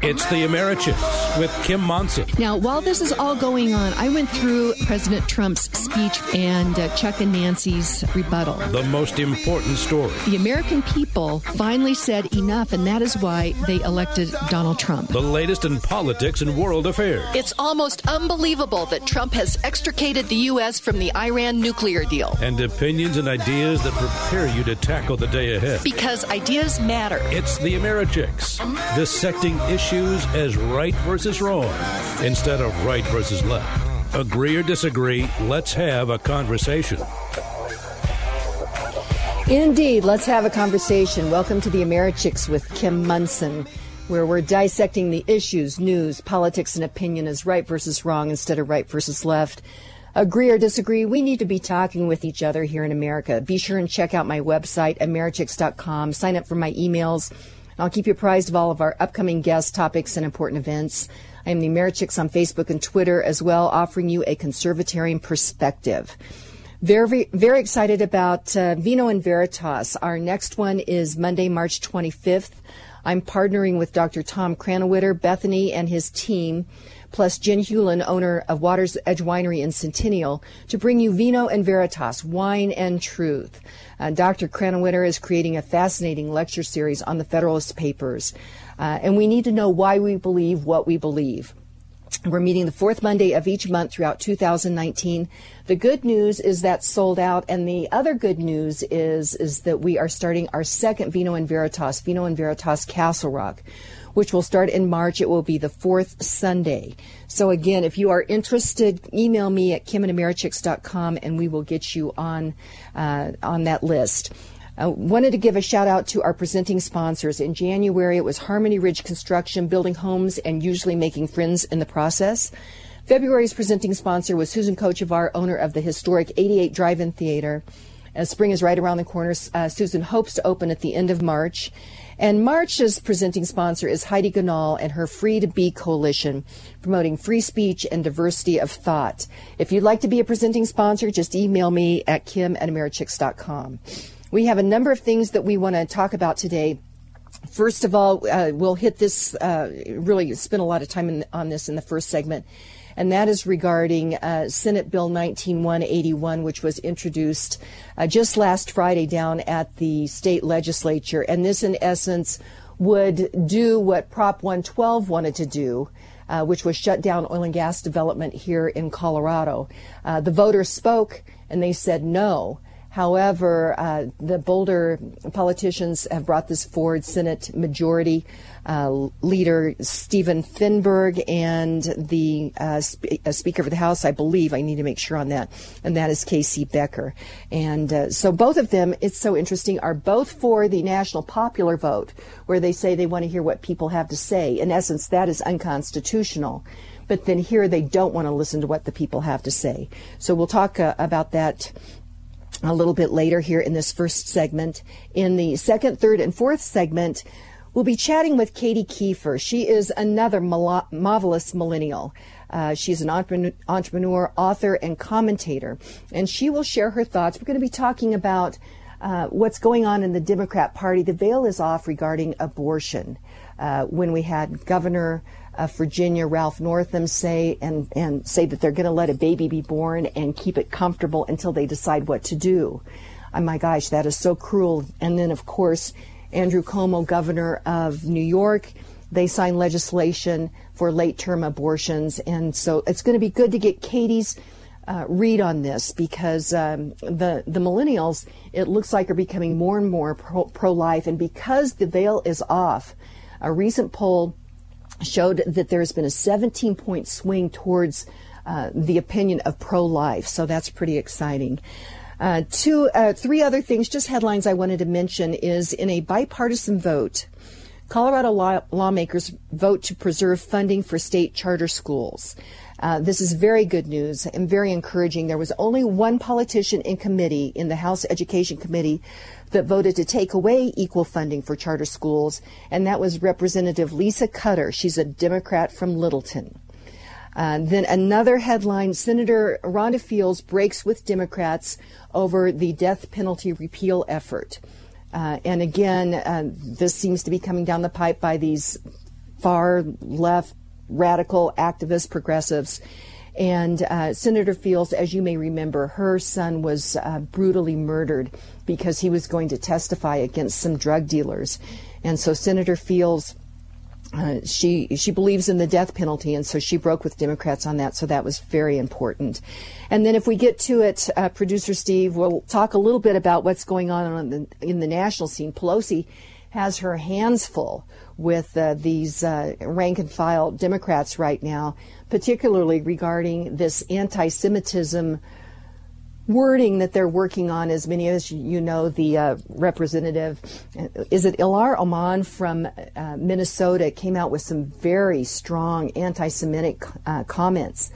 It's the Americhicks with Kim Monson. Now, while this is all going on, I went through President Trump's speech and uh, Chuck and Nancy's rebuttal. The most important story. The American people finally said enough, and that is why they elected Donald Trump. The latest in politics and world affairs. It's almost unbelievable that Trump has extricated the U.S. from the Iran nuclear deal. And opinions and ideas that prepare you to tackle the day ahead. Because ideas matter. It's the Americhicks, dissecting issues as right versus wrong instead of right versus left. Agree or disagree, let's have a conversation. Indeed, let's have a conversation. Welcome to the Americhicks with Kim Monson, where we're dissecting the issues, news, politics, and opinion as right versus wrong instead of right versus left. Agree or disagree, we need to be talking with each other here in America. Be sure and check out my website, americhicks.com. Sign up for my emails. I'll keep you apprised of all of our upcoming guest topics and important events. I am the Americhicks on Facebook and Twitter as well, offering you a conservatarian perspective. Very, very excited about uh, Vino and Veritas. Our next one is Monday, March 25th. I'm partnering with Dr. Tom Krannawitter, Bethany, and his team, plus Jen Hewlin, owner of Water's Edge Winery in Centennial, to bring you Vino and Veritas, Wine and Truth. Uh, Dr. Krannawitter is creating a fascinating lecture series on the Federalist Papers, uh, and we need to know why we believe what we believe. We're meeting the fourth Monday of each month throughout 2019. The good news is that sold out, and the other good news is is that we are starting our second Vino and Veritas, Vino and Veritas Castle Rock, which will start in March. It will be the fourth Sunday. So again, if you are interested, email me at kimandamericks.com, and we will get you on uh, on that list. I uh, wanted to give a shout out to our presenting sponsors. In January, it was Harmony Ridge Construction, building homes and usually making friends in the process. February's presenting sponsor was Susan Kochevar, owner of the historic 88 Drive-In Theater. As spring is right around the corner, uh, Susan hopes to open at the end of March. And March's presenting sponsor is Heidi Ganahl and her Free to Be Coalition, promoting free speech and diversity of thought. If you'd like to be a presenting sponsor, just email me at kim at americhicks.com. We have a number of things that we want to talk about today. First of all, uh, we'll hit this, uh, really spend a lot of time in, on this in the first segment, and that is regarding uh, Senate Bill 19181, which was introduced uh, just last Friday down at the state legislature. And this, in essence, would do what Prop 112 wanted to do. Uh, which was shut down oil and gas development here in Colorado. Uh, the voters spoke and they said no. However, uh, the Boulder politicians have brought this forward. Senate Majority uh, Leader Stephen Fenberg and the uh, sp- uh, Speaker of the House, I believe, I need to make sure on that, and that is K.C. Becker. And uh, so both of them, it's so interesting, are both for the national popular vote, where they say they want to hear what people have to say. In essence, that is unconstitutional but then here they don't want to listen to what the people have to say. So we'll talk uh, about that a little bit later here in this first segment. In the second, third, and fourth segment, we'll be chatting with Katie Kieffer. She is another marvelous millennial. Uh, she's an entrepreneur, author, and commentator, and she will share her thoughts. We're going to be talking about uh, what's going on in the Democrat Party. The veil is off regarding abortion. Uh, when we had Governor of Virginia, Ralph Northam, say and, and say that they're going to let a baby be born and keep it comfortable until they decide what to do. Oh my gosh, that is so cruel. And then, of course, Andrew Cuomo, governor of New York, they signed legislation for late term abortions. And so it's going to be good to get Katie's uh, read on this because um, the, the millennials, it looks like, are becoming more and more pro life. And because the veil is off, a recent poll showed that there's been a 17 point swing towards uh, the opinion of pro life. So that's pretty exciting. Uh, two, uh, three other things, just headlines I wanted to mention is in a bipartisan vote, Colorado law- lawmakers vote to preserve funding for state charter schools. Uh, this is very good news and very encouraging. There was only one politician in committee, in the House Education Committee, that voted to take away equal funding for charter schools, and that was Representative Lisa Cutter. She's a Democrat from Littleton. Uh, then another headline Senator Rhonda Fields breaks with Democrats over the death penalty repeal effort. Uh, and again, uh, this seems to be coming down the pipe by these far left, radical activists, progressives. And uh, Senator Fields, as you may remember, her son was uh, brutally murdered because he was going to testify against some drug dealers. And so Senator Fields, uh, she she believes in the death penalty, and so she broke with Democrats on that. So that was very important. And then if we get to it, uh, producer Steve, we'll talk a little bit about what's going on the, in the national scene. Pelosi has her hands full with uh, these uh, rank and file Democrats right now, particularly regarding this anti Semitism wording that they're working on. As many as you know, the uh, representative, is it Ilar Oman from uh, Minnesota, came out with some very strong anti Semitic uh, comments.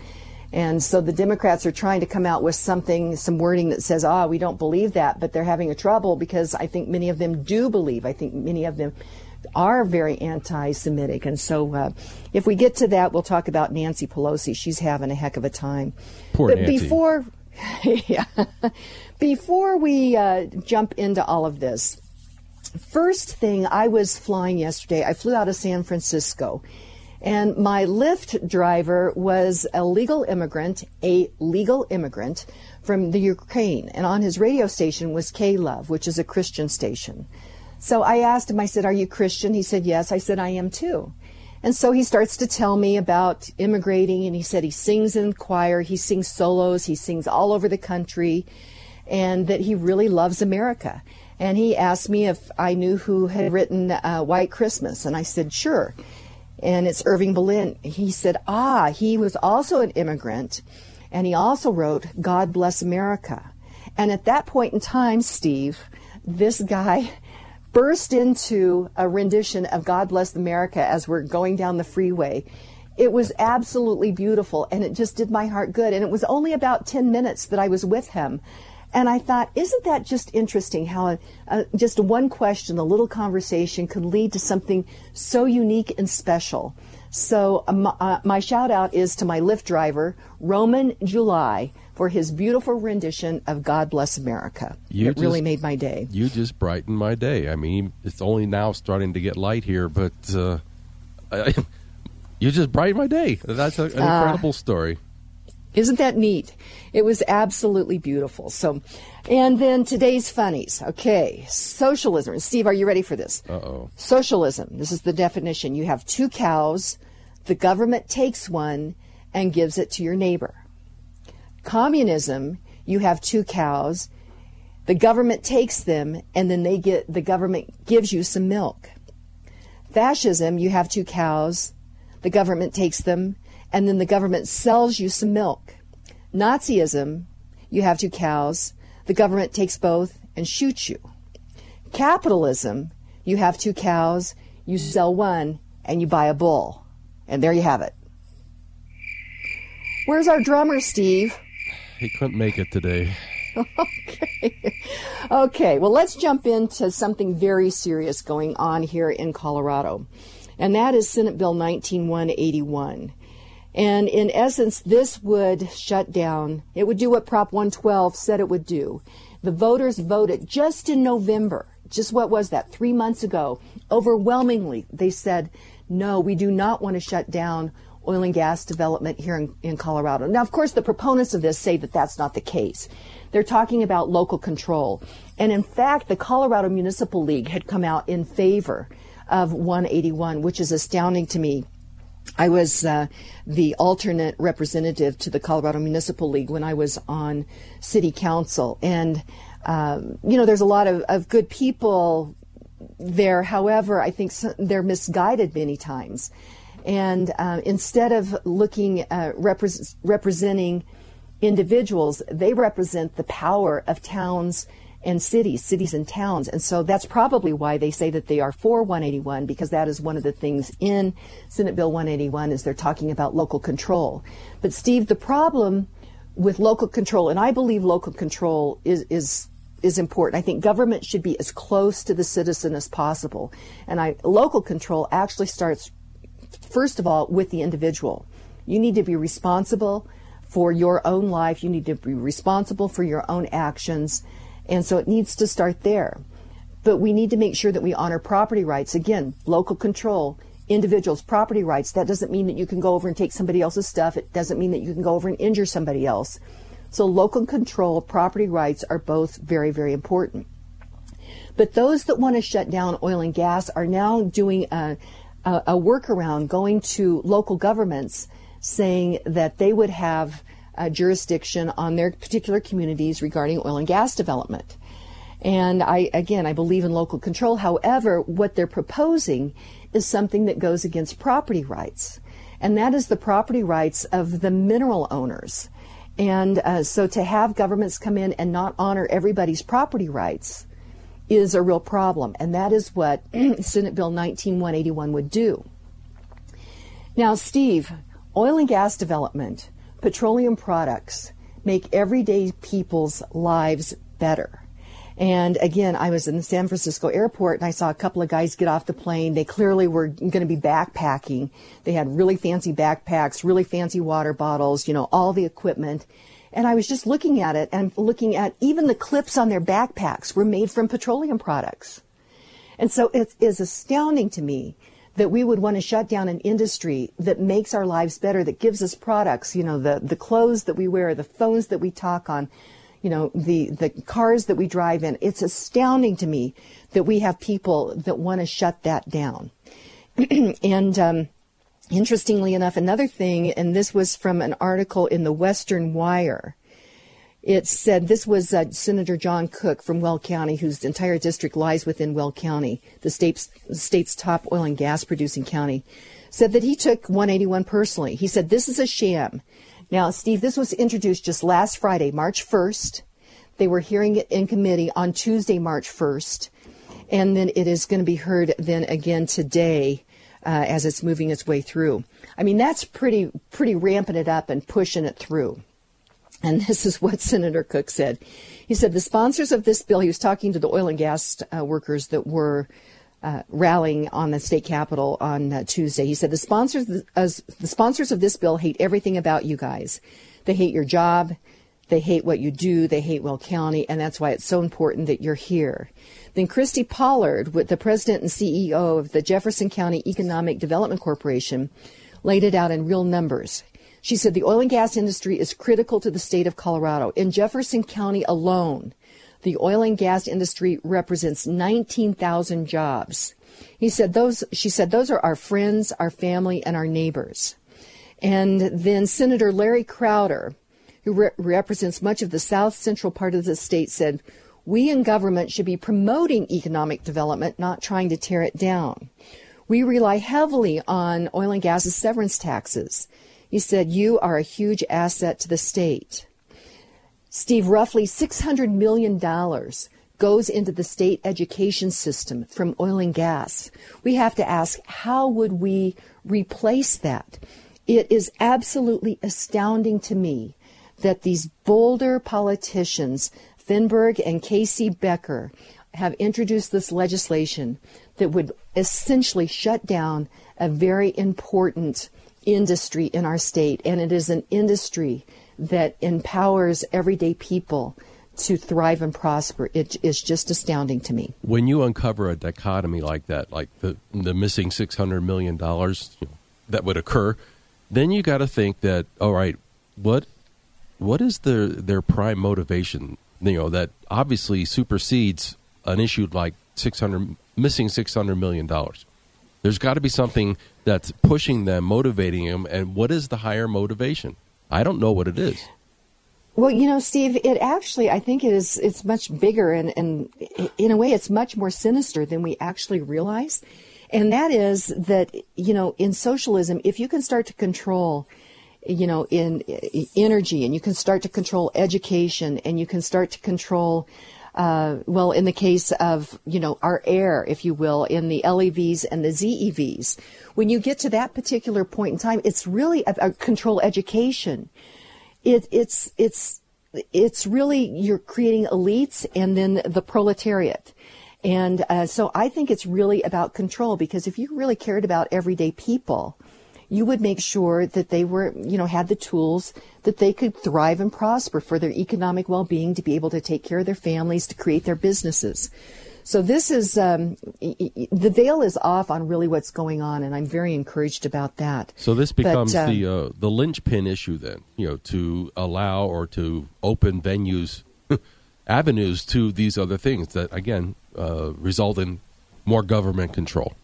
And so the Democrats are trying to come out with something, some wording that says, ah, we don't believe that, but they're having a trouble because I think many of them do believe. I think many of them are very anti Semitic. And so uh, if we get to that, we'll talk about Nancy Pelosi. She's having a heck of a time. Poor but Nancy. Before, yeah, before we uh, jump into all of this, first thing I was flying yesterday, I flew out of San Francisco. And my Lyft driver was a legal immigrant, a legal immigrant from the Ukraine. And on his radio station was K Love, which is a Christian station. So I asked him, I said, Are you Christian? He said, Yes. I said, I am too. And so he starts to tell me about immigrating, and he said he sings in choir, he sings solos, he sings all over the country, and that he really loves America. And he asked me if I knew who had written uh, White Christmas, and I said, Sure and it's Irving Berlin. He said, ah, he was also an immigrant, and he also wrote God Bless America. And at that point in time, Steve, this guy burst into a rendition of God Bless America as we're going down the freeway. It was absolutely beautiful, and it just did my heart good. And it was only about 10 minutes that I was with him. And I thought, isn't that just interesting how a, a, just one question, a little conversation could lead to something so unique and special? So uh, my shout out is to my Lyft driver, Roman July, for his beautiful rendition of God Bless America. You it just, really made my day. You just brightened my day. I mean, it's only now starting to get light here, but uh, I, you just brightened my day. That's a, an uh, incredible story. Isn't that neat? It was absolutely beautiful. So, and then today's funnies. Okay. Socialism. Steve, are you ready for this? Uh oh. Socialism. This is the definition. You have two cows. The government takes one and gives it to your neighbor. Communism. You have two cows. The government takes them and then they get, the government gives you some milk. Fascism. You have two cows. The government takes them and then the government sells you some milk. Nazism, you have two cows, the government takes both and shoots you. Capitalism, you have two cows, you sell one, and you buy a bull. And there you have it. Where's our drummer, Steve? He couldn't make it today. okay. Okay, well, let's jump into something very serious going on here in Colorado. And that is Senate Bill 19181. And in essence, this would shut down, it would do what Prop 112 said it would do. The voters voted just in November, just what was that, three months ago, overwhelmingly, they said, no, we do not want to shut down oil and gas development here in, in Colorado. Now, of course, the proponents of this say that that's not the case. They're talking about local control. And in fact, the Colorado Municipal League had come out in favor of 181, which is astounding to me I was uh, the alternate representative to the Colorado Municipal League when I was on city council. And, um, you know, there's a lot of, of good people there. However, I think they're misguided many times. And uh, instead of looking, uh, repre- representing individuals, they represent the power of towns and cities, cities and towns. And so that's probably why they say that they are for 181 because that is one of the things in Senate Bill 181 is they're talking about local control. But Steve, the problem with local control, and I believe local control is, is is important. I think government should be as close to the citizen as possible. And I, local control actually starts, first of all, with the individual. You need to be responsible for your own life. You need to be responsible for your own actions. And so it needs to start there. But we need to make sure that we honor property rights. Again, local control, individuals' property rights. That doesn't mean that you can go over and take somebody else's stuff. It doesn't mean that you can go over and injure somebody else. So local control, property rights are both very, very important. But those that want to shut down oil and gas are now doing a, a, a workaround, going to local governments, saying that they would have jurisdiction on their particular communities regarding oil and gas development. And I, again, I believe in local control. However, what they're proposing is something that goes against property rights. And that is the property rights of the mineral owners. And uh, so to have governments come in and not honor everybody's property rights is a real problem. And that is what Senate Bill 19181 would do. Now, Steve, oil and gas development, petroleum products make everyday people's lives better. And again, I was in the San Francisco airport and I saw a couple of guys get off the plane. They clearly were going to be backpacking. They had really fancy backpacks, really fancy water bottles, you know, all the equipment. And I was just looking at it and looking at even the clips on their backpacks were made from petroleum products. And so it is astounding to me that we would want to shut down an industry that makes our lives better, that gives us products, you know, the, the clothes that we wear, the phones that we talk on, you know, the, the cars that we drive in. It's astounding to me that we have people that want to shut that down. and, um, interestingly enough, another thing, and this was from an article in the Western Wire. It said this was uh, Senator John Cooke from Weld County, whose entire district lies within Weld County, the state's, state's top oil and gas producing county, said that he took 181 personally. He said, This is a sham. Now, Steve, this was introduced just last Friday, March 1st. They were hearing it in committee on Tuesday, March 1st. And then it is going to be heard then again today uh, as it's moving its way through. I mean, that's pretty, pretty ramping it up and pushing it through. And this is what Senator Cooke said. He said the sponsors of this bill, he was talking to the oil and gas uh, workers that were uh, rallying on the state capitol on uh, Tuesday. He said the sponsors as, the sponsors of this bill hate everything about you guys. They hate your job. They hate what you do. They hate Weld County, and that's why it's so important that you're here. Then Kristi Pollard, with the president and CEO of the Jefferson County Economic Development Corporation, laid it out in real numbers. She said the oil and gas industry is critical to the state of Colorado. In Jefferson County alone, the oil and gas industry represents 19,000 jobs. He said those, she said those are our friends, our family, and our neighbors. And then Senator Larry Crowder, who re- represents much of the south central part of the state, said, We in government should be promoting economic development, not trying to tear it down. We rely heavily on oil and gas's severance taxes. He said, You are a huge asset to the state. Steve, roughly $600 million goes into the state education system from oil and gas. We have to ask, how would we replace that? It is absolutely astounding to me that these Boulder politicians, Fenberg and K.C. Becker, have introduced this legislation that would essentially shut down a very important industry in our state. And it is an industry that empowers everyday people to thrive and prosper. It is just astounding to me. When you uncover a dichotomy like that, like the the missing six hundred million dollars that would occur, then you got to think that all right, what what is their their prime motivation? You know that obviously supersedes an issue like six hundred missing six hundred million dollars. There's got to be something that's pushing them, motivating them, and what is the higher motivation? I don't know what it is. Well, you know, Steve, it actually, I think it is, it's much bigger and, and in a way it's much more sinister than we actually realize. And that is that, you know, in socialism, if you can start to control, you know, in energy and you can start to control education and you can start to control, uh, well, in the case of, you know, our air, if you will, in the LEVs and the ZEVs, when you get to that particular point in time, it's really a, a control education. It, it's, it's, it's really, you're creating elites and then the proletariat. And uh, so I think it's really about control because if you really cared about everyday people, you would make sure that they were, you know, had the tools that they could thrive and prosper for their economic well-being, to be able to take care of their families, to create their businesses. So this is um, the veil is off on really what's going on, and I'm very encouraged about that. So this becomes but, uh, the uh, the linchpin issue then, you know, to allow or to open venues, avenues to these other things that again uh, result in more government control.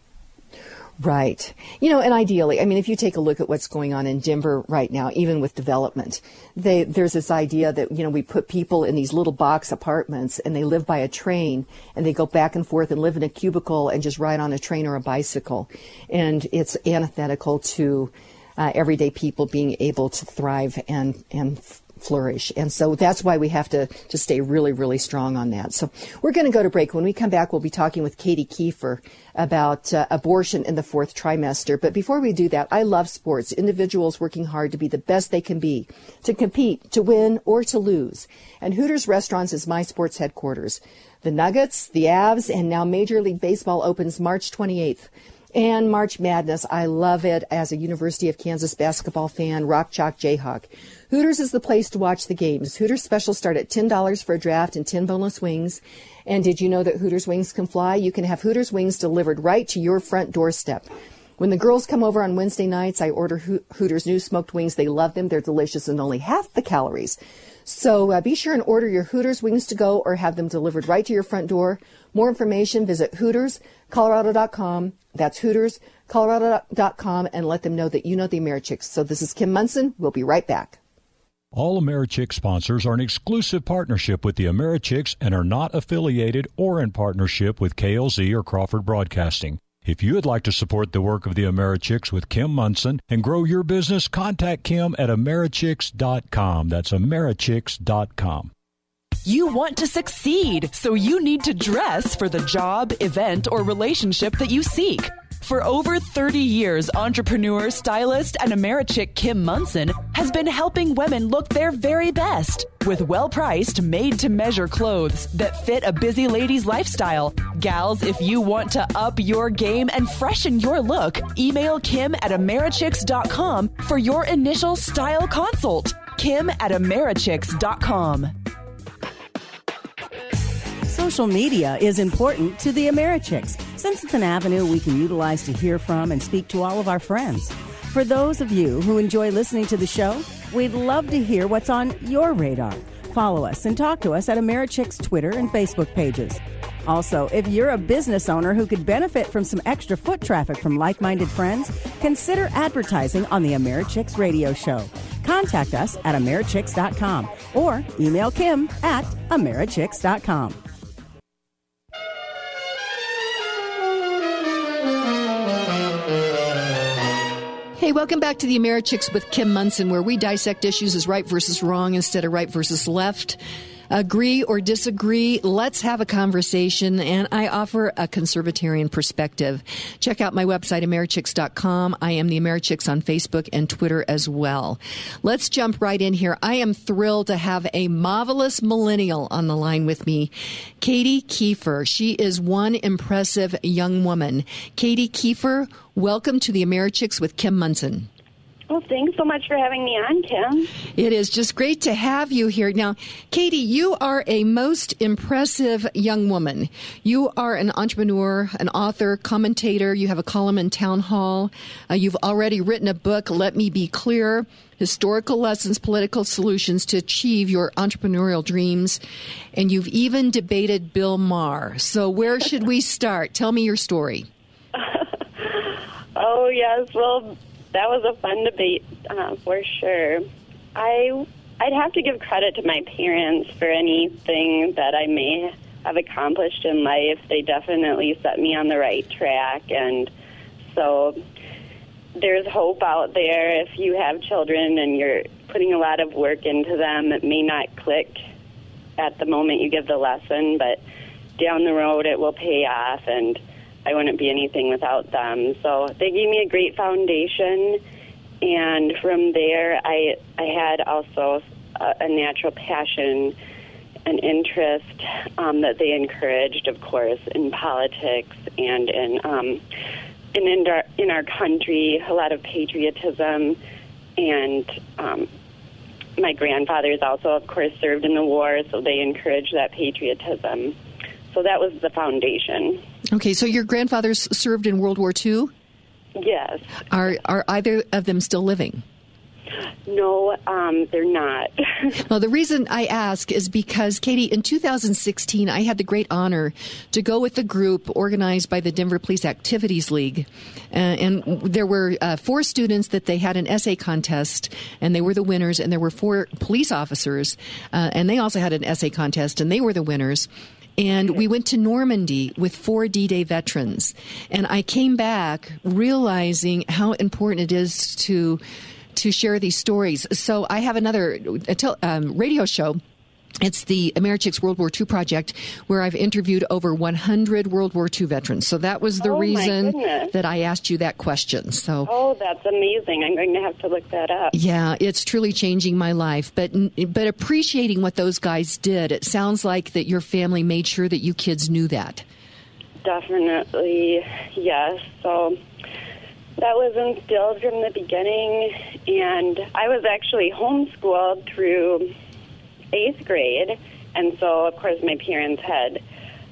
Right. You know, and ideally, I mean, if you take a look at what's going on in Denver right now, even with development, they, there's this idea that, you know, we put people in these little box apartments and they live by a train and they go back and forth and live in a cubicle and just ride on a train or a bicycle. And it's antithetical to uh, everyday people being able to thrive and, and flourish. And so that's why we have to, to stay really, really strong on that. So we're going to go to break. When we come back, we'll be talking with Katie Kieffer about uh, abortion in the fourth trimester. But before we do that, I love sports. Individuals working hard to be the best they can be, to compete, to win, or to lose. And Hooters Restaurants is my sports headquarters. The Nuggets, the Avs, and now Major League Baseball opens March 28th and March Madness. I love it as a University of Kansas basketball fan, Rock Chalk Jayhawk. Hooters is the place to watch the games. Hooters specials start at $10 for a draft and 10 boneless wings. And did you know that Hooters wings can fly? You can have Hooters wings delivered right to your front doorstep. When the girls come over on Wednesday nights, I order Hooters new smoked wings. They love them. They're delicious and only half the calories. So uh, be sure and order your Hooters wings to go or have them delivered right to your front door. More information, visit HootersColorado.com. That's HootersColorado.com and let them know that you know the Americhicks. So this is Kim Monson. We'll be right back. All AmeriChicks sponsors are an exclusive partnership with the Americhicks and are not affiliated or in partnership with KLZ or Crawford Broadcasting. If you would like to support the work of the Americhicks with Kim Monson and grow your business, contact Kim at Americhicks.com. That's Americhicks.com. You want to succeed, so you need to dress for the job, event, or relationship that you seek. For over 30 years, entrepreneur, stylist, and Americhick Kim Monson has been helping women look their very best with well priced, made to measure clothes that fit a busy lady's lifestyle. Gals, if you want to up your game and freshen your look, email Kim at Americhicks.com for your initial style consult. Kim at Americhicks.com. Social media is important to the Americhicks since it's an avenue we can utilize to hear from and speak to all of our friends. For those of you who enjoy listening to the show, we'd love to hear what's on your radar. Follow us and talk to us at Americhick's Twitter and Facebook pages. Also, if you're a business owner who could benefit from some extra foot traffic from like minded friends, consider advertising on the Americhicks radio show. Contact us at Americhicks.com or email Kim at Americhicks.com. Hey, welcome back to the Americhicks with Kim Monson, where we dissect issues as right versus wrong instead of right versus left. Agree or disagree, let's have a conversation. And I offer a conservatarian perspective. Check out my website, Americhicks.com. I am the Americhicks on Facebook and Twitter as well. Let's jump right in here. I am thrilled to have a marvelous millennial on the line with me, Katie Kieffer. She is one impressive young woman. Katie Kieffer, welcome to the Americhicks with Kim Monson. Well, thanks so much for having me on, Kim. It is just great to have you here. Now, Katie, you are a most impressive young woman. You are an entrepreneur, an author, commentator. You have a column in Town Hall. Uh, you've already written a book, Let Me Be Clear Historical Lessons, Political Solutions to Achieve Your Entrepreneurial Dreams. And you've even debated Bill Maher. So, where should we start? Tell me your story. oh, yes. Well, that was a fun debate uh, for sure. I I'd have to give credit to my parents for anything that I may have accomplished in life. They definitely set me on the right track, and so there's hope out there. If you have children and you're putting a lot of work into them, it may not click at the moment you give the lesson, but down the road it will pay off and I wouldn't be anything without them. So they gave me a great foundation, and from there, I I had also a, a natural passion an interest um, that they encouraged, of course, in politics and in um, and in our in our country, a lot of patriotism, and um, my grandfathers also, of course, served in the war, so they encouraged that patriotism. so that was the foundation. Okay, so your grandfathers served in World War II. Yes. Are are either of them still living? No, um, they're not. well, the reason I ask is because, Katie, in 2016, I had the great honor to go with a group organized by the Denver Police Activities League. Uh, and there were uh, four students that they had an essay contest, and they were the winners, and there were four police officers, uh, and they also had an essay contest, and they were the winners. And we went to Normandy with four D Day veterans. And I came back realizing how important it is to to share these stories. So I have another um, radio show. It's the Americhicks World War II project where I've interviewed over 100 World War II veterans. So that was the oh, reason that I asked you that question. So Oh, that's amazing. I'm going to have to look that up. Yeah, it's truly changing my life. But but appreciating what those guys did. It sounds like that your family made sure that you kids knew that. Definitely. Yes. So that was instilled from the beginning, and I was actually homeschooled through eighth grade, and so of course my parents had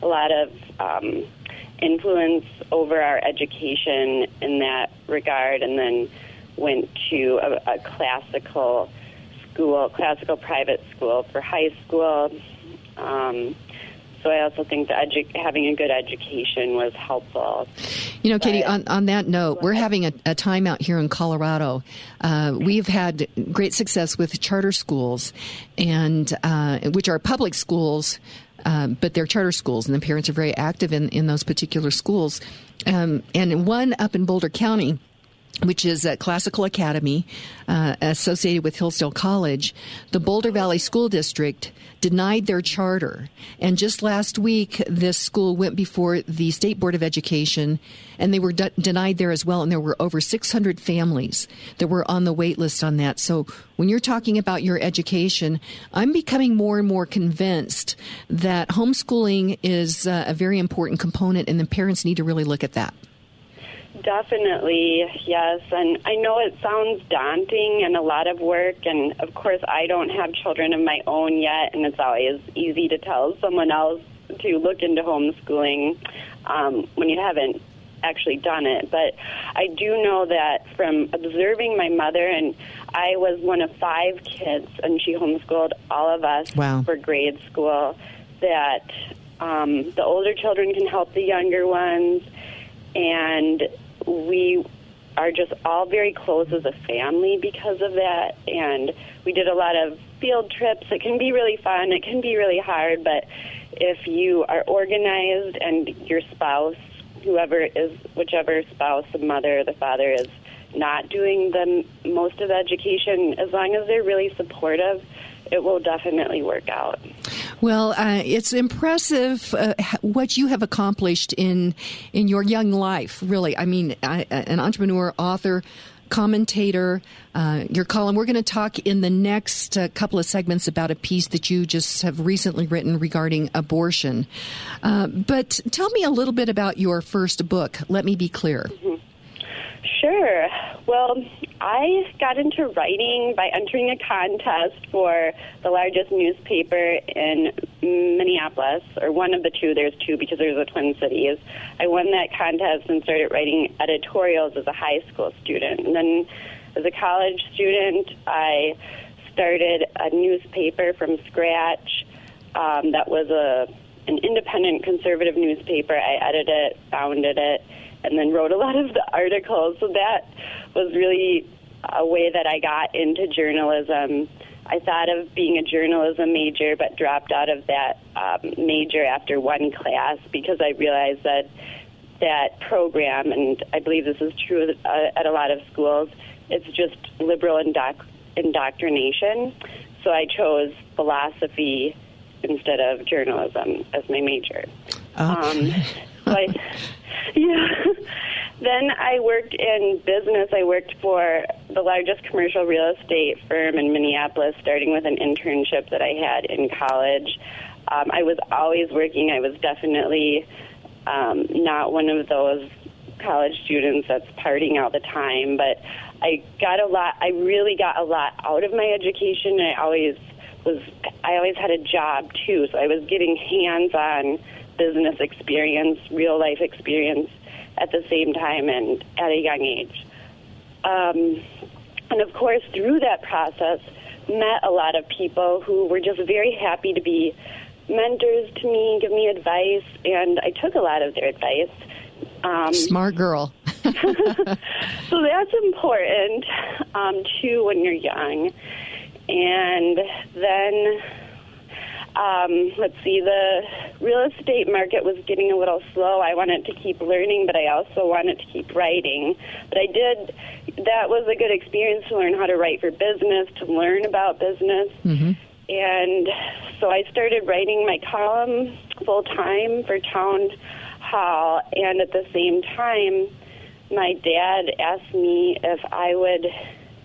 a lot of um, influence over our education in that regard, and then went to a, a classical school, classical private school for high school. Um, so I also think that edu- having a good education was helpful. You know, Katie, on, on that note, we're having a, a time out here in Colorado. Uh, we've had great success with charter schools, and uh, which are public schools, um, but they're charter schools, and the parents are very active in, in those particular schools. Um, and one up in Boulder County, which is a classical academy uh, associated with Hillsdale College, the Boulder Valley School District denied their charter. And just last week, this school went before the State Board of Education, and they were de- denied there as well. And there were over 600 families that were on the wait list on that. So when you're talking about your education, I'm becoming more and more convinced that homeschooling is uh, a very important component, and the parents need to really look at that. Definitely, yes. And I know it sounds daunting and a lot of work. And of course, I don't have children of my own yet, and it's always easy to tell someone else to look into homeschooling um, when you haven't actually done it. But I do know that from observing my mother, and I was one of five kids, and she homeschooled all of us wow. for grade school, that um, the older children can help the younger ones and we are just all very close as a family because of that. And we did a lot of field trips. It can be really fun, it can be really hard, but if you are organized and your spouse, whoever is, whichever spouse, the mother or the father is not doing the most of the education, as long as they're really supportive, it will definitely work out. Well, uh, it's impressive uh, what you have accomplished in in your young life. Really, I mean, I, an entrepreneur, author, commentator. Uh, your column. We're going to talk in the next uh, couple of segments about a piece that you just have recently written regarding abortion. Uh, but tell me a little bit about your first book. Let me be clear. Mm-hmm. Sure. Well, I got into writing by entering a contest for the largest newspaper in Minneapolis, or one of the two. There's two because there's the Twin Cities. I won that contest and started writing editorials as a high school student. And then as a college student, I started a newspaper from scratch um, that was a an independent conservative newspaper. I edited it, founded it and then wrote a lot of the articles. So that was really a way that I got into journalism. I thought of being a journalism major, but dropped out of that um, major after one class because I realized that that program, and I believe this is true uh, at a lot of schools, it's just liberal indoc- indoctrination. So I chose philosophy instead of journalism as my major. Okay. Um, I, yeah. then I worked in business. I worked for the largest commercial real estate firm in Minneapolis, starting with an internship that I had in college. Um, I was always working. I was definitely um, not one of those college students that's partying all the time, but I got a lot. I really got a lot out of my education. I always was. I always had a job too, so I was getting hands-on business experience, real life experience at the same time and at a young age. Um, and of course, through that process, met a lot of people who were just very happy to be mentors to me, give me advice, and I took a lot of their advice. Um, Smart girl. so that's important um, too when you're young. And then um, let's see, the real estate market was getting a little slow. I wanted to keep learning, but I also wanted to keep writing. But I did, that was a good experience to learn how to write for business, to learn about business. Mm-hmm. And so I started writing my column full time for Town Hall. And at the same time, my dad asked me if I would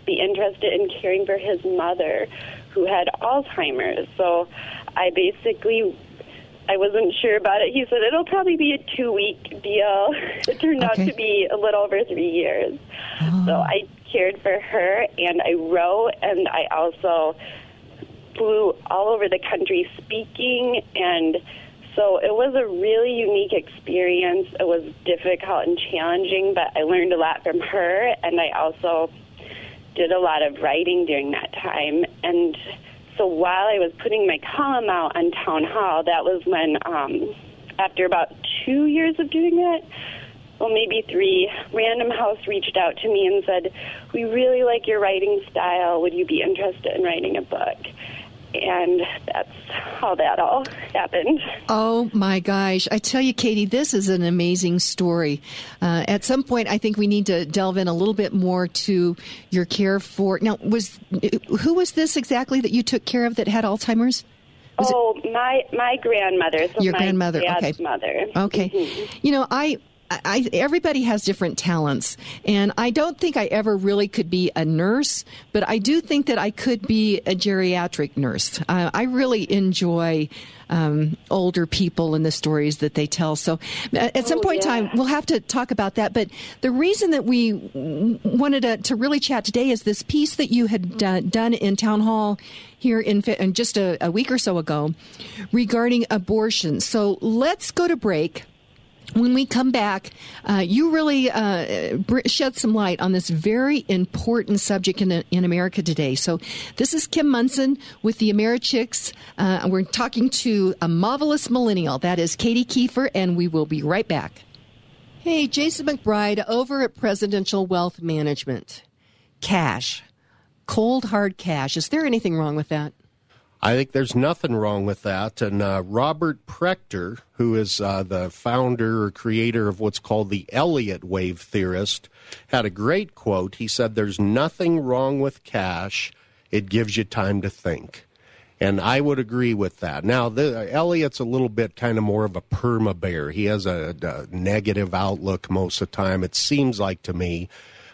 be interested in caring for his mother who had Alzheimer's. So I basically I wasn't sure about it. He said it'll probably be a two week deal. It turned okay. out to be a little over three years. Oh. So I cared for her and I wrote and I also flew all over the country speaking and so it was a really unique experience. It was difficult and challenging, but I learned a lot from her and I also did a lot of writing during that time and so while I was putting my column out on Town Hall, that was when, um, after about two years of doing it, well, maybe three, Random House reached out to me and said, We really like your writing style. Would you be interested in writing a book? And that's how that all happened. Oh my gosh. I tell you, Katie, this is an amazing story. Uh, at some point, I think we need to delve in a little bit more to your care for. Now, was who was this exactly that you took care of that had Alzheimer's? Was oh, it? my my grandmother. So your grandmother. okay. Mother. Okay. Mm-hmm. You know, I I, everybody has different talents, and I don't think I ever really could be a nurse, but I do think that I could be a geriatric nurse. Uh, I really enjoy um, older people and the stories that they tell. So, uh, at some oh, point yeah. in time, we'll have to talk about that. But the reason that we wanted to, to really chat today is this piece that you had done in town hall here in, in just a, a week or so ago regarding abortion. So let's go to break when we come back, uh, you really uh, shed some light on this very important subject in, in America today. So, this is Kim Monson with the Americhicks. Uh, we're talking to a marvelous millennial. That is Katie Kieffer, and we will be right back. Hey, Jason McBride over at Presidential Wealth Management. Cash, cold hard cash. Is there anything wrong with that? I think there's nothing wrong with that. And uh, Robert Prechter, who is uh, the founder or creator of what's called the Elliott wave theorist, had a great quote. He said, There's nothing wrong with cash, it gives you time to think. And I would agree with that. Now, the, Elliott's a little bit kind of more of a perma bear. He has a, a negative outlook most of the time, it seems like to me.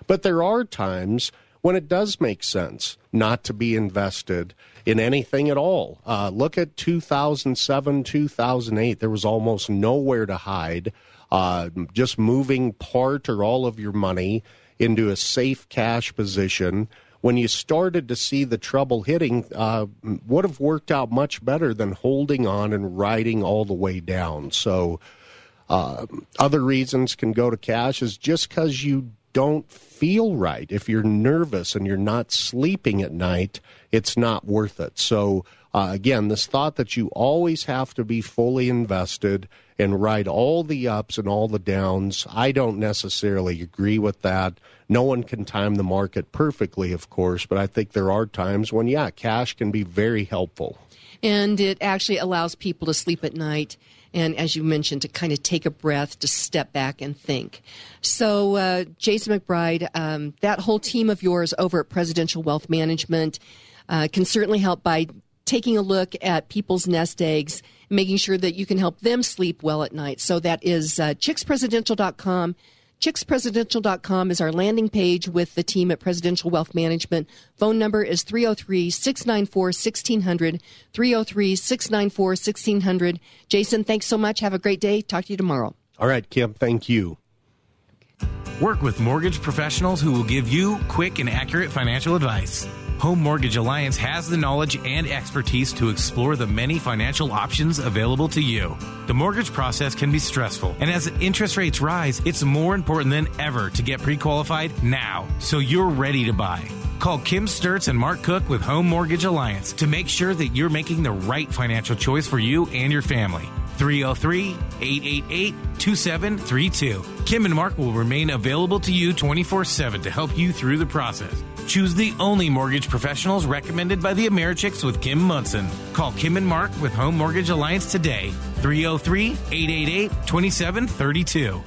But there are times when it does make sense not to be invested in anything at all. Uh, look at 2007, 2008. There was almost nowhere to hide. Uh, just moving part or all of your money into a safe cash position when you started to see the trouble hitting uh, would have worked out much better than holding on and riding all the way down. So, uh, other reasons can go to cash is just because you don't feel right. If you're nervous and you're not sleeping at night, it's not worth it. So, uh, again, this thought that you always have to be fully invested and ride all the ups and all the downs, I don't necessarily agree with that. No one can time the market perfectly, of course, but I think there are times when, yeah, cash can be very helpful. And it actually allows people to sleep at night and as you mentioned, to kind of take a breath, to step back and think. So, uh, Jason McBride, um, that whole team of yours over at Presidential Wealth Management uh, can certainly help by taking a look at people's nest eggs, making sure that you can help them sleep well at night. So that is uh, chickspresidential.com chickspresidential.com is our landing page with the team at Presidential Wealth Management. Phone number is 303 694 1600. 303 694 1600. Jason, thanks so much. Have a great day. Talk to you tomorrow. All right, Kim. Thank you. Work with mortgage professionals who will give you quick and accurate financial advice. Home Mortgage Alliance has the knowledge and expertise to explore the many financial options available to you. The mortgage process can be stressful, and as interest rates rise, it's more important than ever to get pre qualified now so you're ready to buy. Call Kim Sturts and Mark Cook with Home Mortgage Alliance to make sure that you're making the right financial choice for you and your family. 303 888 2732. Kim and Mark will remain available to you 24 7 to help you through the process. Choose the only mortgage professionals recommended by the Americhicks with Kim Monson. Call Kim and Mark with Home Mortgage Alliance today. 303 888 2732.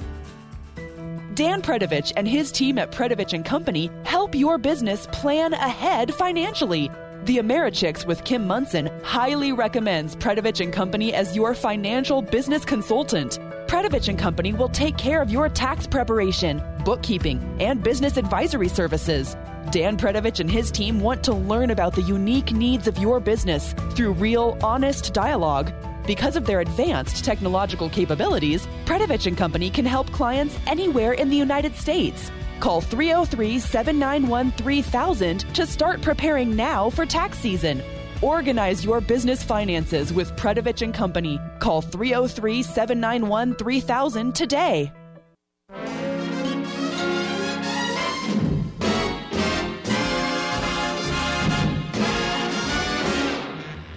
Dan Predovich and his team at Predovich Company help your business plan ahead financially. The Americhicks with Kim Monson highly recommends Predovich Company as your financial business consultant. Predovich Company will take care of your tax preparation, bookkeeping, and business advisory services. Dan Predovich and his team want to learn about the unique needs of your business through real, honest dialogue. Because of their advanced technological capabilities, Predovich and Company can help clients anywhere in the United States. Call 303 791 3000 to start preparing now for tax season. Organize your business finances with Predovich and Company. Call 303 791 3000 today.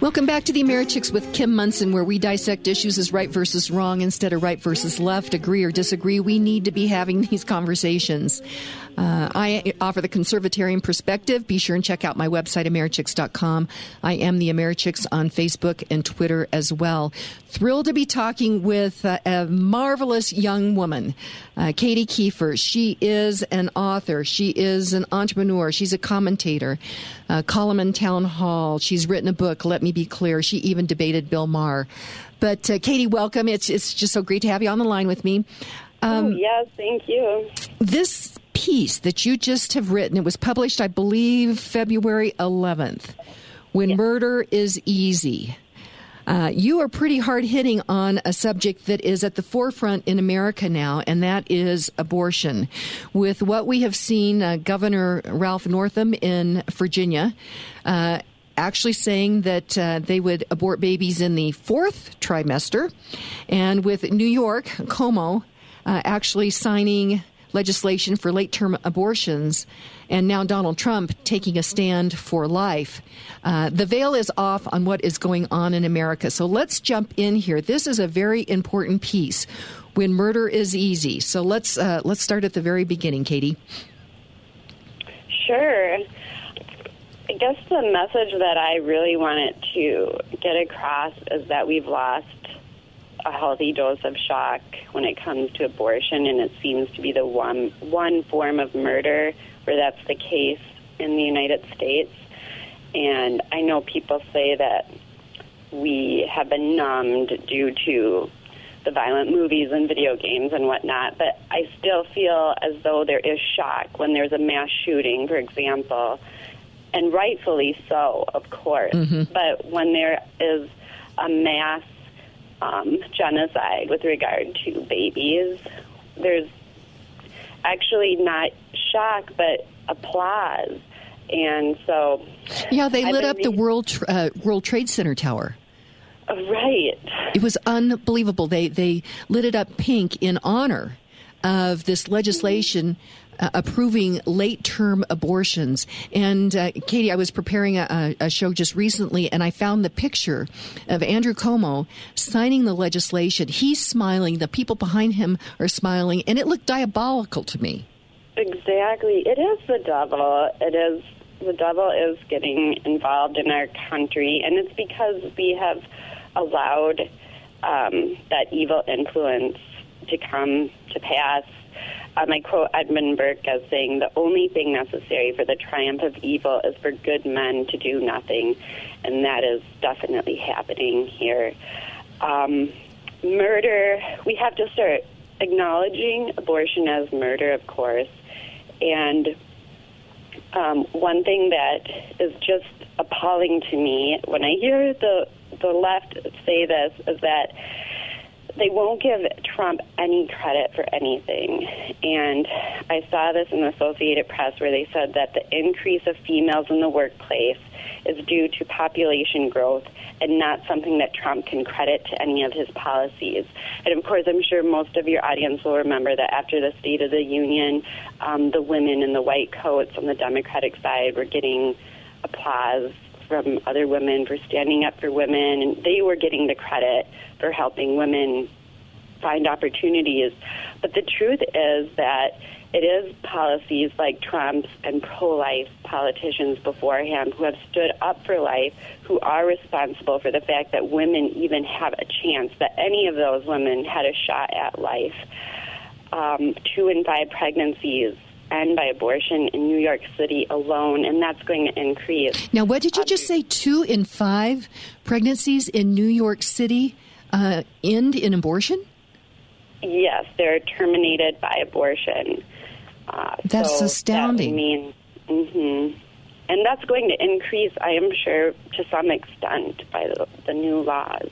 Welcome back to the Americhicks with Kim Monson, where we dissect issues as right versus wrong instead of right versus left, agree or disagree. We need to be having these conversations. Uh, I offer the conservatarian perspective. Be sure and check out my website, Americhicks.com. I am the Americhicks on Facebook and Twitter as well. Thrilled to be talking with uh, a marvelous young woman, uh, Katie Kieffer. She is an author. She is an entrepreneur. She's a commentator, uh, column in Town Hall. She's written a book, Let Me Be Clear. She even debated Bill Maher. But uh, Katie, welcome. It's, it's just so great to have you on the line with me. Um, oh, yes, thank you. This piece that you just have written, it was published, I believe, February 11th, When yes. Murder is Easy. Uh, you are pretty hard hitting on a subject that is at the forefront in America now, and that is abortion. With what we have seen, uh, Governor Ralph Northam in Virginia. Uh, actually saying that uh, they would abort babies in the fourth trimester. And with New York, Cuomo, uh, actually signing legislation for late term abortions, and now Donald Trump taking a stand for life. Uh, the veil is off on what is going on in America. So let's jump in here. This is a very important piece when murder is easy. So let's uh, let's start at the very beginning, Katie. Sure. I guess the message that I really wanted to get across is that we've lost a healthy dose of shock when it comes to abortion, and it seems to be the one one form of murder where that's the case in the United States. And I know people say that we have been numbed due to the violent movies and video games and whatnot, but I still feel as though there is shock when there's a mass shooting, for example, and rightfully so, of course. Mm-hmm. But when there is a mass um, genocide with regard to babies. There's actually not shock, but applause. And so, yeah, they lit up the World uh, World Trade Center tower. Right. It was unbelievable. They they lit it up pink in honor of this legislation uh, approving late term abortions. And uh, Katie, I was preparing a, a, show just recently, and I found the picture of Andrew Cuomo signing the legislation. He's smiling, the people behind him are smiling, and it looked diabolical to me. Exactly. It is the devil. It is the devil is getting involved in our country, and it's because we have allowed um, that evil influence to come to pass um, I quote Edmund Burke as saying, The only thing necessary for the triumph of evil is for good men to do nothing. And that is definitely happening here. Um, murder, we have to start acknowledging abortion as murder, of course. And um, one thing that is just appalling to me when I hear the the left say this is that they won't give Trump any credit for anything. And I saw this in the Associated Press where they said that the increase of females in the workplace is due to population growth and not something that Trump can credit to any of his policies. And of course, I'm sure most of your audience will remember that after the State of the Union, um, the women in the white coats on the Democratic side were getting applause from other women for standing up for women, and they were getting the credit for helping women find opportunities. But the truth is that it is policies like Trump's and pro life politicians before him who have stood up for life who are responsible for the fact that women even have a chance, that any of those women had a shot at life. Um, two in five pregnancies end by abortion in New York City alone, and that's going to increase. Now, what did you just say? Two in five pregnancies in New York City uh, end in abortion? Yes, they're terminated by abortion. Uh, that's so astounding. That mean, mm-hmm. And that's going to increase, I am sure, to some extent by the, the new laws.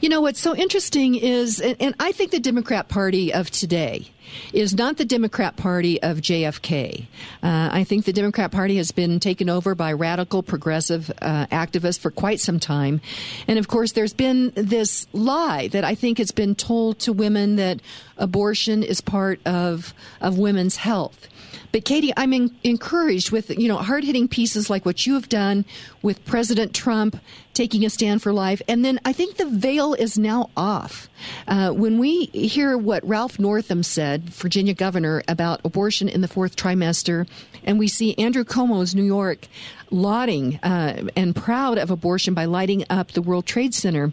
You know what's so interesting is, and I think the Democrat Party of today is not the Democrat Party of JFK. Uh, I think the Democrat Party has been taken over by radical progressive uh, activists for quite some time. And of course, there's been this lie that I think has been told to women that abortion is part of, of women's health. But Katie, I'm in, encouraged with you know hard hitting pieces like what you have done with President Trump taking a stand for life, and then I think the veil is now off. Uh, when we hear what Ralph Northam said, Virginia governor, about abortion in the fourth trimester, and we see Andrew Cuomo's New York lauding uh, and proud of abortion by lighting up the World Trade Center.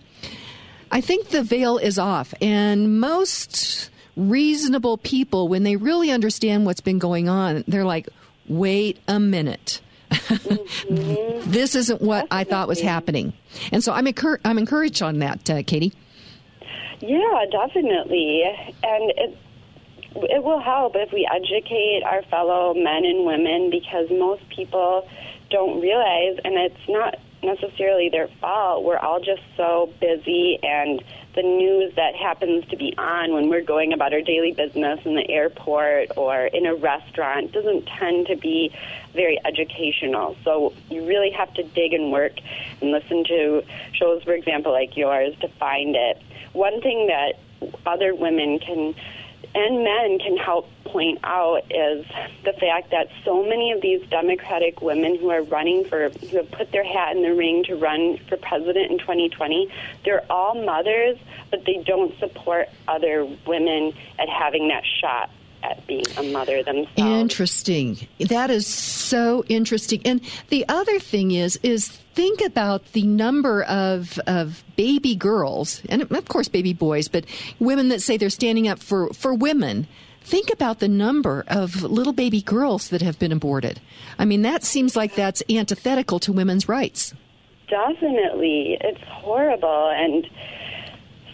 I think the veil is off, and most reasonable people, when they really understand what's been going on, they're like, wait a minute. Mm-hmm. This isn't what. I thought was happening. And so I'm, encur- I'm encouraged on that, uh, Katie. Yeah, definitely. And it, it will help if we educate our fellow men and women because most people don't realize, and it's not necessarily their fault. We're all just so busy and the news that happens to be on when we're going about our daily business in the airport or in a restaurant doesn't tend to be very educational. So you really have to dig and work and listen to shows, for example, like yours to find it. One thing that other women can and men can help point out is the fact that so many of these Democratic women who are running for, who have put their hat in the ring to run for president in 2020, they're all mothers, but they don't support other women at having that shot at being a mother themselves. Interesting. That is so interesting. And the other thing is, is think about the number of of baby girls, and of course baby boys, but women that say they're standing up for for women. Think about the number of little baby girls that have been aborted. I mean, that seems like that's antithetical to women's rights. Definitely, it's horrible, and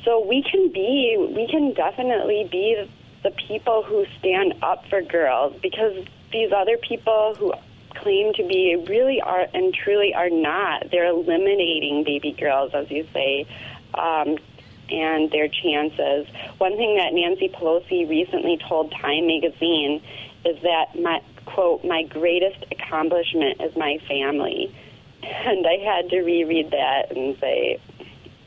so we can be, we can definitely be the people who stand up for girls because these other people who claim to be really are and truly are not. They're eliminating baby girls, as you say, um, and their chances. One thing that Nancy Pelosi recently told Time magazine is that my quote, my greatest accomplishment is my family. And I had to reread that and say,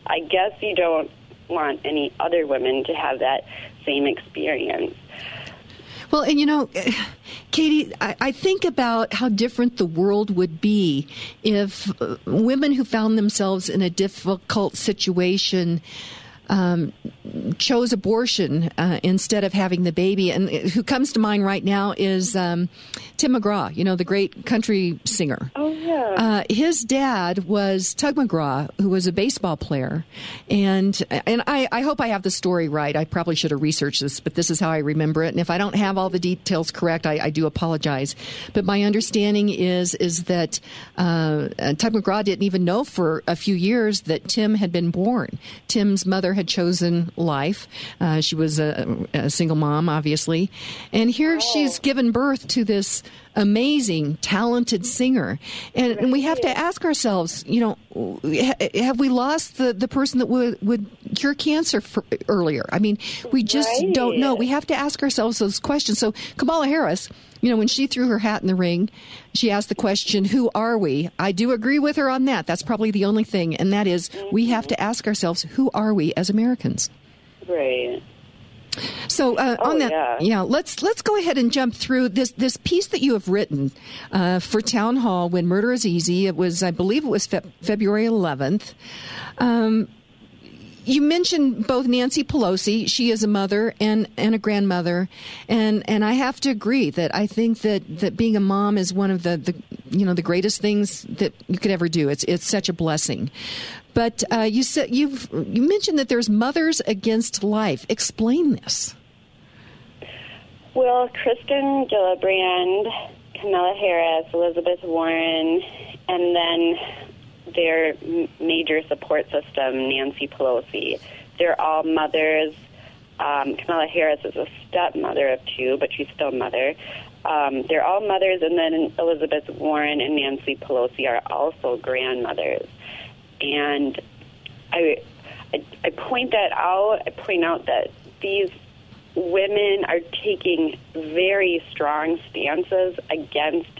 I guess you don't want any other women to have that same experience. Well, and you know, Katie, I, I, think about how different the world would be if uh, women who found themselves in a difficult situation um, chose abortion uh, instead of having the baby. And who comes to mind right now is um, Tim McGraw, you know, the great country singer. Oh, yeah. Uh, his dad was Tug McGraw, who was a baseball player. And, and I, I hope I have the story right. I probably should have researched this, but this is how I remember it. And if I don't have all the details correct, I, I do apologize. But my understanding is, is that uh, Tug McGraw didn't even know for a few years that Tim had been born. Tim's mother had chosen life. Uh, she was a, a, single mom, obviously. And here oh. she's given birth to this amazing, talented singer. And, and we have to ask ourselves, you know, have we lost the, the person that would, would cure cancer for, earlier? I mean, we just Right. don't know. We have to ask ourselves those questions. So Kamala Harris, you know, when she threw her hat in the ring, she asked the question, Who are we? I do agree with her on that. That's probably the only thing. And that is, we have to ask ourselves, Who are we as Americans? Right. So uh, Oh, on that, yeah. let's let's go ahead and jump through this this piece that you have written uh, for Town Hall when Murder is Easy. It was, I believe, it was Fe- February 11th. Um, you mentioned both Nancy Pelosi. She is a mother and, and a grandmother, and and I have to agree that I think that, that being a mom is one of the, the you know the greatest things that you could ever do. It's it's such a blessing. But uh, you said you've you mentioned that there's mothers against life. Explain this. Well, Kristen Gillibrand, Kamala Harris, Elizabeth Warren, and then their major support system, Nancy Pelosi. They're all mothers. Um, Kamala Harris is a stepmother of two, but she's still mother. Um, they're all mothers, and then Elizabeth Warren and Nancy Pelosi are also grandmothers. And I, I, I point that out. I point out that these women are taking very strong stances against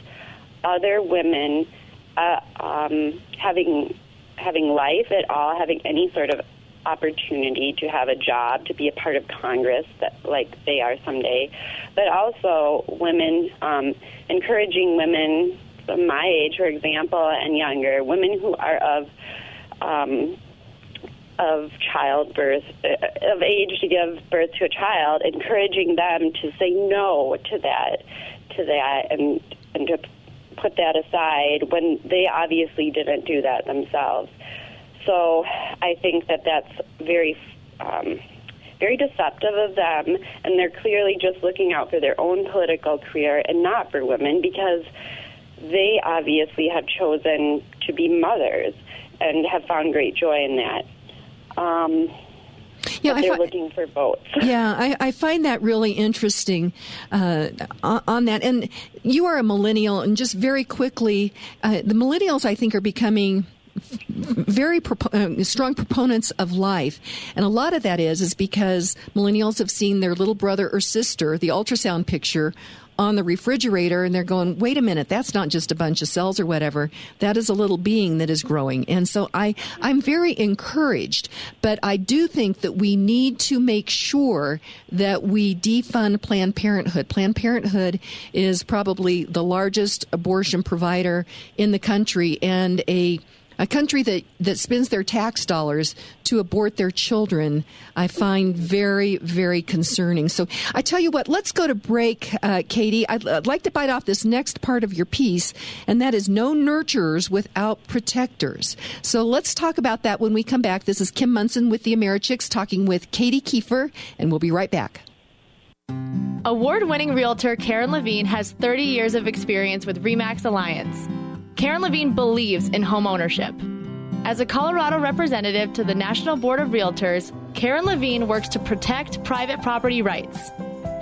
other women uh, um, having having life at all, having any sort of opportunity to have a job, to be a part of Congress, that like they are someday, but also women um, encouraging women my age, for example, and younger, women who are of um, of childbirth, uh, of age to give birth to a child, encouraging them to say no to that, to that, and and to put that aside when they obviously didn't do that themselves. So I think that that's very. Um, very deceptive of them, and they're clearly just looking out for their own political career and not for women because they obviously have chosen to be mothers and have found great joy in that. Um, Yeah, but I they're fi- looking for votes. yeah, I, I find that really interesting uh, on, on that. And you are a millennial, and just very quickly, uh, the millennials, I think, are becoming very propo- uh, strong proponents of life, and a lot of that is is because millennials have seen their little brother or sister, the ultrasound picture. On the refrigerator, and they're going, wait a minute, that's not just a bunch of cells or whatever. That is a little being that is growing. And so I, I'm very encouraged, but I do think that we need to make sure that we defund Planned Parenthood. Planned Parenthood is probably the largest abortion provider in the country and a a country that, that spends their tax dollars to abort their children, I find very, very concerning. So I tell you what, let's go to break, uh, Katie. I'd, I'd like to bite off this next part of your piece, and that is no nurturers without protectors. So let's talk about that when we come back. This is Kim Monson with the Americhicks talking with Katie Kieffer, and we'll be right back. Award winning realtor Karen Levine has 30 years of experience with REMAX Alliance. Karen Levine believes in home ownership. As a Colorado representative to the National Board of Realtors, Karen Levine works to protect private property rights.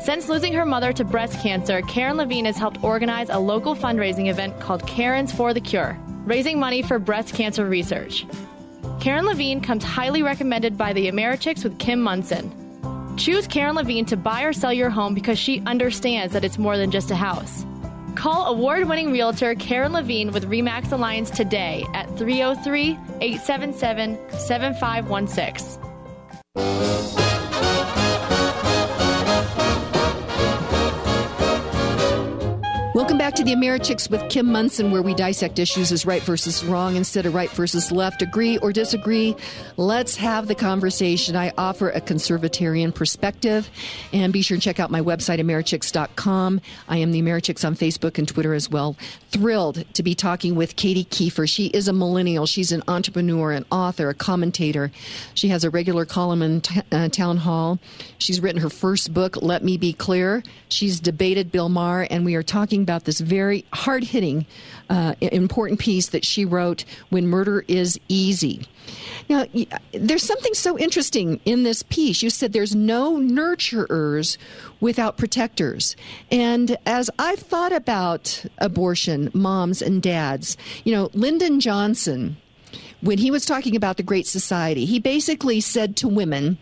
Since losing her mother to breast cancer, Karen Levine has helped organize a local fundraising event called Karen's for the Cure, raising money for breast cancer research. Karen Levine comes highly recommended by the Americhicks with Kim Monson. Choose Karen Levine to buy or sell your home because she understands that it's more than just a house. Call award winning realtor Karen Levine with REMAX Alliance today at 303 877 7516. To the Americhicks with Kim Monson, where we dissect issues as right versus wrong instead of right versus left. Agree or disagree? Let's have the conversation. I offer a conservatarian perspective. And be sure and check out my website, Americhicks.com. I am the Americhicks on Facebook and Twitter as well. Thrilled to be talking with Katie Kieffer. She is a millennial. She's an entrepreneur, an author, a commentator. She has a regular column in t- uh, Town Hall. She's written her first book, Let Me Be Clear. She's debated Bill Maher, and we are talking about this very hard hitting, uh, important piece that she wrote when murder is easy. Now, there's something so interesting in this piece. You said there's no nurturers without protectors. And as I've thought about abortion, moms and dads, you know, Lyndon Johnson, when he was talking about the Great Society, he basically said to women,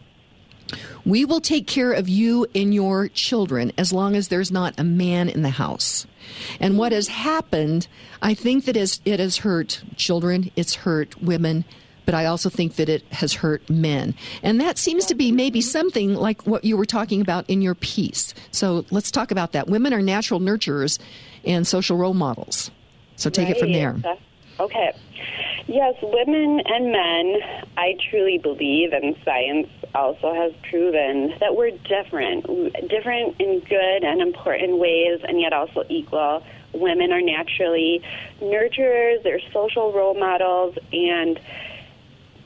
we will take care of you and your children as long as there's not a man in the house. And what has happened, I think that it has hurt children, it's hurt women, but I also think that it has hurt men. And that seems to be maybe something like what you were talking about in your piece. So let's talk about that. Women are natural nurturers and social role models. So take right. it from there. Okay. Yes, women and men, I truly believe, and science also has proven that we're different, different in good and important ways, and yet also equal. Women are naturally nurturers, they're social role models, and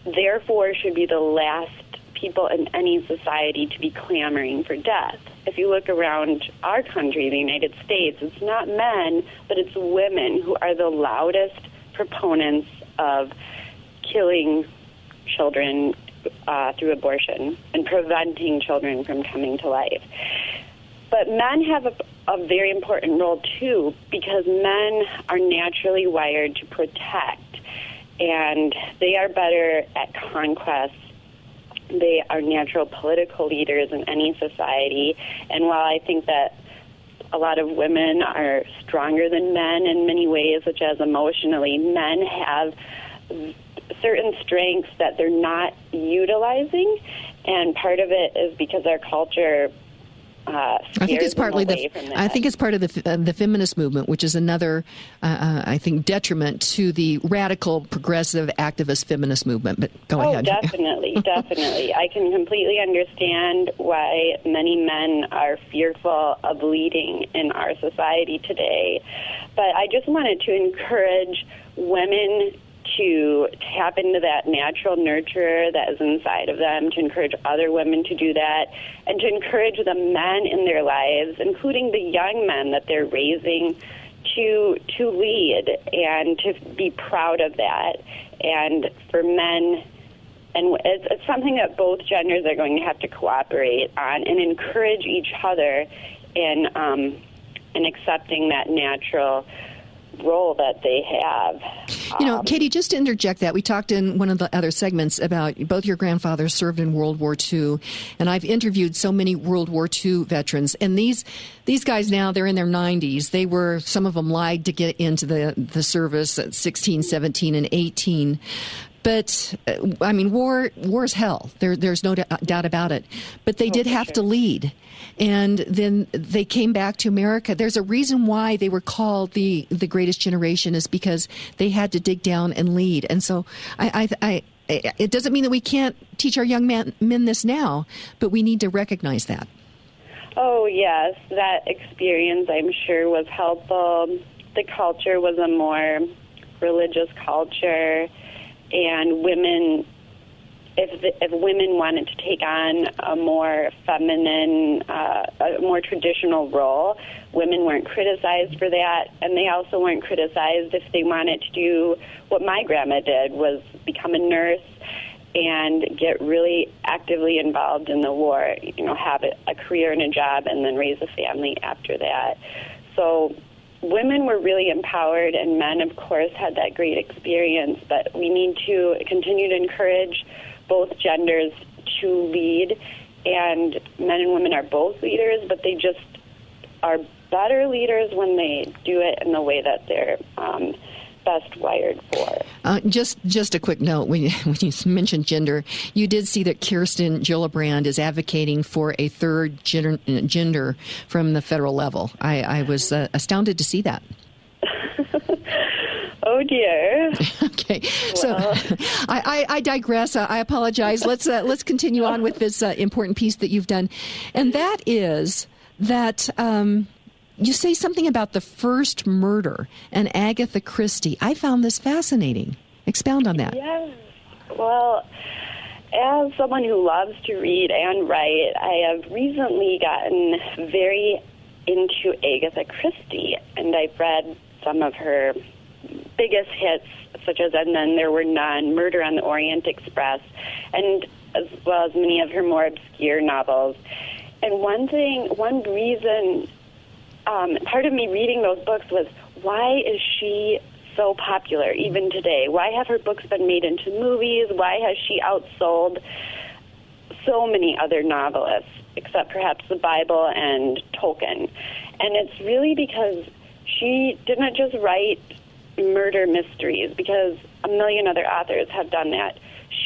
therefore should be the last people in any society to be clamoring for death. If you look around our country, the United States, it's not men, but it's women who are the loudest proponents of killing children uh, through abortion and preventing children from coming to life. But men have a, a very important role too because men are naturally wired to protect and they are better at conquest. They are natural political leaders in any society. And while I think that a lot of women are stronger than men in many ways, such as emotionally, men have certain strengths that they're not utilizing. And part of it is because our culture uh, I think it's partly the. I think it's part of the uh, the feminist movement, which is another, uh, uh, I think, detriment to the radical, progressive, activist feminist movement. But go oh, ahead. definitely, definitely. I can completely understand why many men are fearful of leading in our society today. But I just wanted to encourage women to tap into that natural nurture that is inside of them, to encourage other women to do that, and to encourage the men in their lives, including the young men that they're raising, to to lead and to be proud of that. And for men, and it's, it's something that both genders are going to have to cooperate on and encourage each other in um, in accepting that natural role that they have. You know, um, Katie, just to interject that, we talked in one of the other segments about both your grandfathers served in World War II, and I've interviewed so many World War II veterans, and these these guys now they're in their 90s. They were some of them lied to get into the the service at 16, 17, and 18 but uh, I mean, war war is hell. There, there's no d- doubt about it. But they oh, did have sure. to lead, and then they came back to America. There's a reason why they were called the the greatest generation is because they had to dig down and lead. And so I, I, I it doesn't mean that we can't teach our young men, men this now, but we need to recognize that. Oh yes, that experience I'm sure was helpful. The culture was a more religious culture and women if the, if women wanted to take on a more feminine, uh, a more traditional role, women weren't criticized for that, and they also weren't criticized if they wanted to do what my grandma did was become a nurse and get really actively involved in the war. You know, have a career and a job, and then raise a family after that. So women were really empowered, and men, of course, had that great experience. But we need to continue to encourage both genders to lead, and men and women are both leaders, but they just are better leaders when they do it in the way that they're. Um, best wired for. Uh, just just a quick note when you, when you mentioned gender, you did see that Kirsten Gillibrand is advocating for a third gender, gender from the federal level. I, I was uh, astounded to see that. Oh dear. okay, so I, I, I, digress. Uh, I apologize. Let's uh, let's continue on with this uh, important piece that you've done, and that is that um, you say something about the first murder and Agatha Christie. I found this fascinating. Expound on that. Yes. Well, as someone who loves to read and write, I have recently gotten very into Agatha Christie, and I've read some of her biggest hits, such as And Then There Were None, Murder on the Orient Express, and as well as many of her more obscure novels. And one thing, one reason, um, part of me reading those books was why is she so popular even today? Why have her books been made into movies? Why has she outsold so many other novelists, except perhaps the Bible and Tolkien? And it's really because she didn't just write murder mysteries, because a million other authors have done that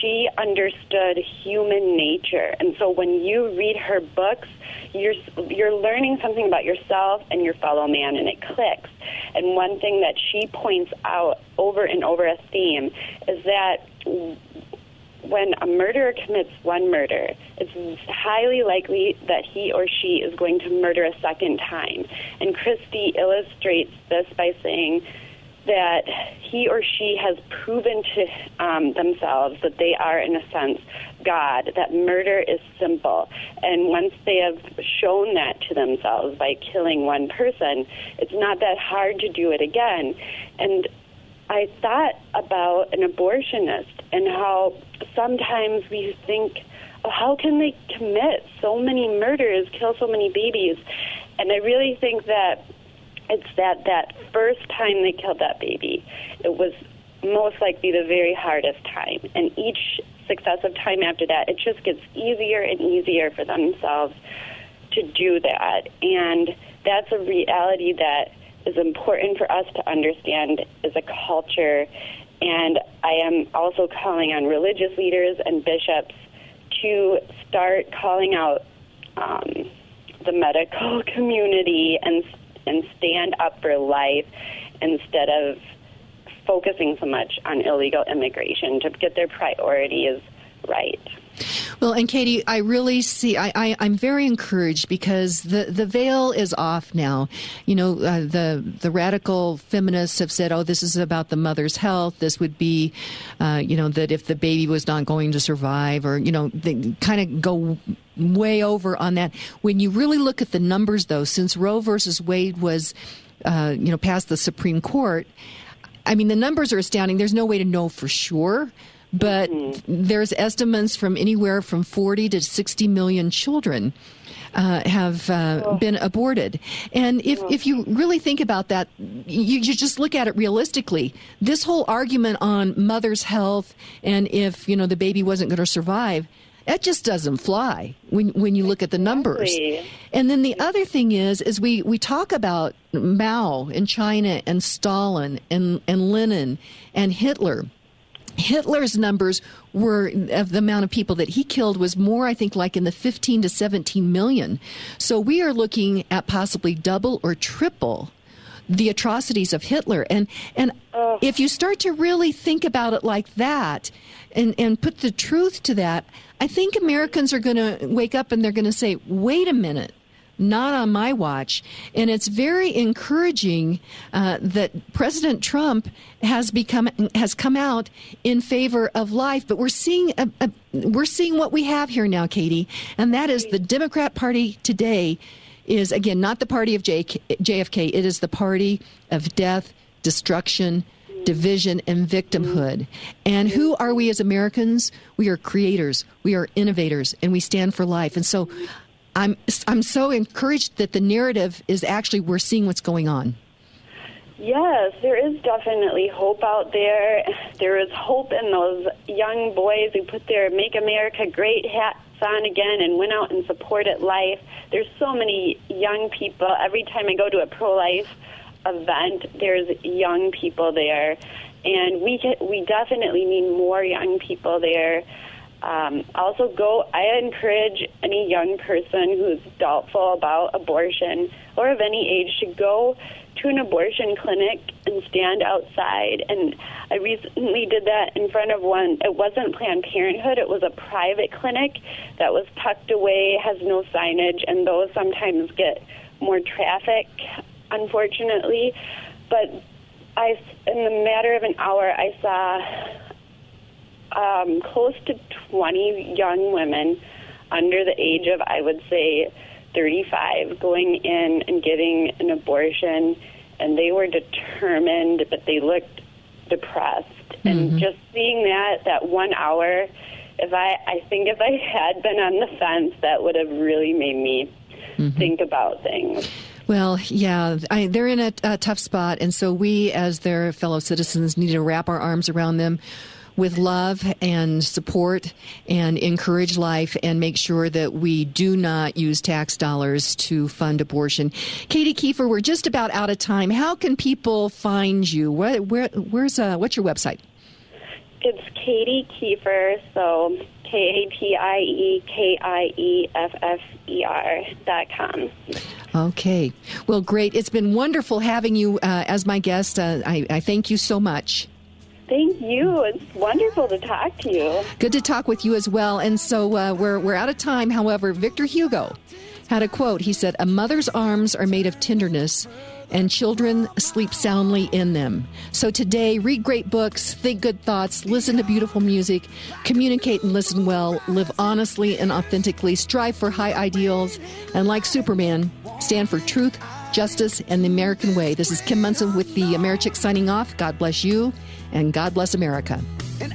she understood human nature. And so when you read her books, you're you're learning something about yourself and your fellow man and it clicks. And one thing that she points out over and over a theme is that when a murderer commits one murder, it's highly likely that he or she is going to murder a second time. And Christie illustrates this by saying that he or she has proven to um, themselves that they are, in a sense, God, that murder is simple. And once they have shown that to themselves by killing one person, it's not that hard to do it again. And I thought about an abortionist and how sometimes we think, oh, how can they commit so many murders, kill so many babies? And I really think that it's that that first time they killed that baby, it was most likely the very hardest time. And each successive time after that, it just gets easier and easier for themselves to do that. And that's a reality that is important for us to understand as a culture. And I am also calling on religious leaders and bishops to start calling out um, the medical community and and stand up for life instead of focusing so much on illegal immigration to get their priorities right. Well, and Katie, I really see, I, I, am very encouraged because the, the veil is off now. You know, uh, the, the radical feminists have said, oh, this is about the mother's health. This would be, uh, you know, that if the baby was not going to survive, or, you know, they kind of go way over on that. When you really look at the numbers, though, since Roe versus Wade was, uh, you know, passed the Supreme Court, I mean, the numbers are astounding. There's no way to know for sure but mm-hmm. there's estimates from anywhere from 40 to 60 million children uh, have uh, oh. been aborted. And if, oh. if you really think about that, you, you just look at it realistically. This whole argument on mother's health and if you know the baby wasn't going to survive, that just doesn't fly when when you look at the numbers. Exactly. And then the other thing is, is we, we talk about Mao in China and Stalin and, and Lenin and Hitler Hitler's numbers were of the amount of people that he killed was more, I think, like in the 15 to 17 million. So we are looking at possibly double or triple the atrocities of Hitler. And and if you start to really think about it like that and, and put the truth to that, I think Americans are going to wake up and they're going to say, wait a minute not on my watch. And it's very encouraging uh, that President Trump has become has come out in favor of life. But we're seeing a, a, we're seeing what we have here now, Katie, and that is the Democrat Party today is again not the party of JFK. It is the party of death, destruction, division, and victimhood. And who are we as Americans? We are creators, we are innovators, and we stand for life. And so I'm I'm so encouraged that the narrative is actually we're seeing what's going on. Yes, there is definitely hope out there. There is hope in those young boys who put their "Make America Great" hats on again and went out and supported life. There's so many young people. Every time I go to a pro-life event, there's young people there, and we get, we definitely need more young people there. Um, also, go. I encourage any young person who's doubtful about abortion or of any age to go to an abortion clinic and stand outside. And I recently did that in front of one. It wasn't Planned Parenthood. It was a private clinic that was tucked away, has no signage, and those sometimes get more traffic, unfortunately. But I, in the matter of an hour, I saw um, close to 20 young women under the age of, I would say, 35 going in and getting an abortion, and they were determined, but they looked depressed. And Mm-hmm. just seeing that, that one hour, if I, I think if I had been on the fence, that would have really made me Mm-hmm. think about things. Well, yeah, I, they're in a, a tough spot, and so we, as their fellow citizens, need to wrap our arms around them with love and support and encourage life and make sure that we do not use tax dollars to fund abortion. Katie Kieffer, we're just about out of time. How can people find you? Where, where, where's uh, what's your website? It's Katie Kieffer, so K A T I E K I E F F E R dot com. Okay. Well, great. It's been wonderful having you uh, as my guest. Uh, I, I thank you so much. Thank you. It's wonderful to talk to you. Good to talk with you as well. And so uh, we're, we're out of time. However, Victor Hugo had a quote. He said, A mother's arms are made of tenderness, and children sleep soundly in them. So today, read great books, think good thoughts, listen to beautiful music, communicate and listen well, live honestly and authentically, strive for high ideals, and like Superman, stand for truth, justice, and the American way. This is Kim Monson with the Americhick signing off. God bless you, and God bless America. And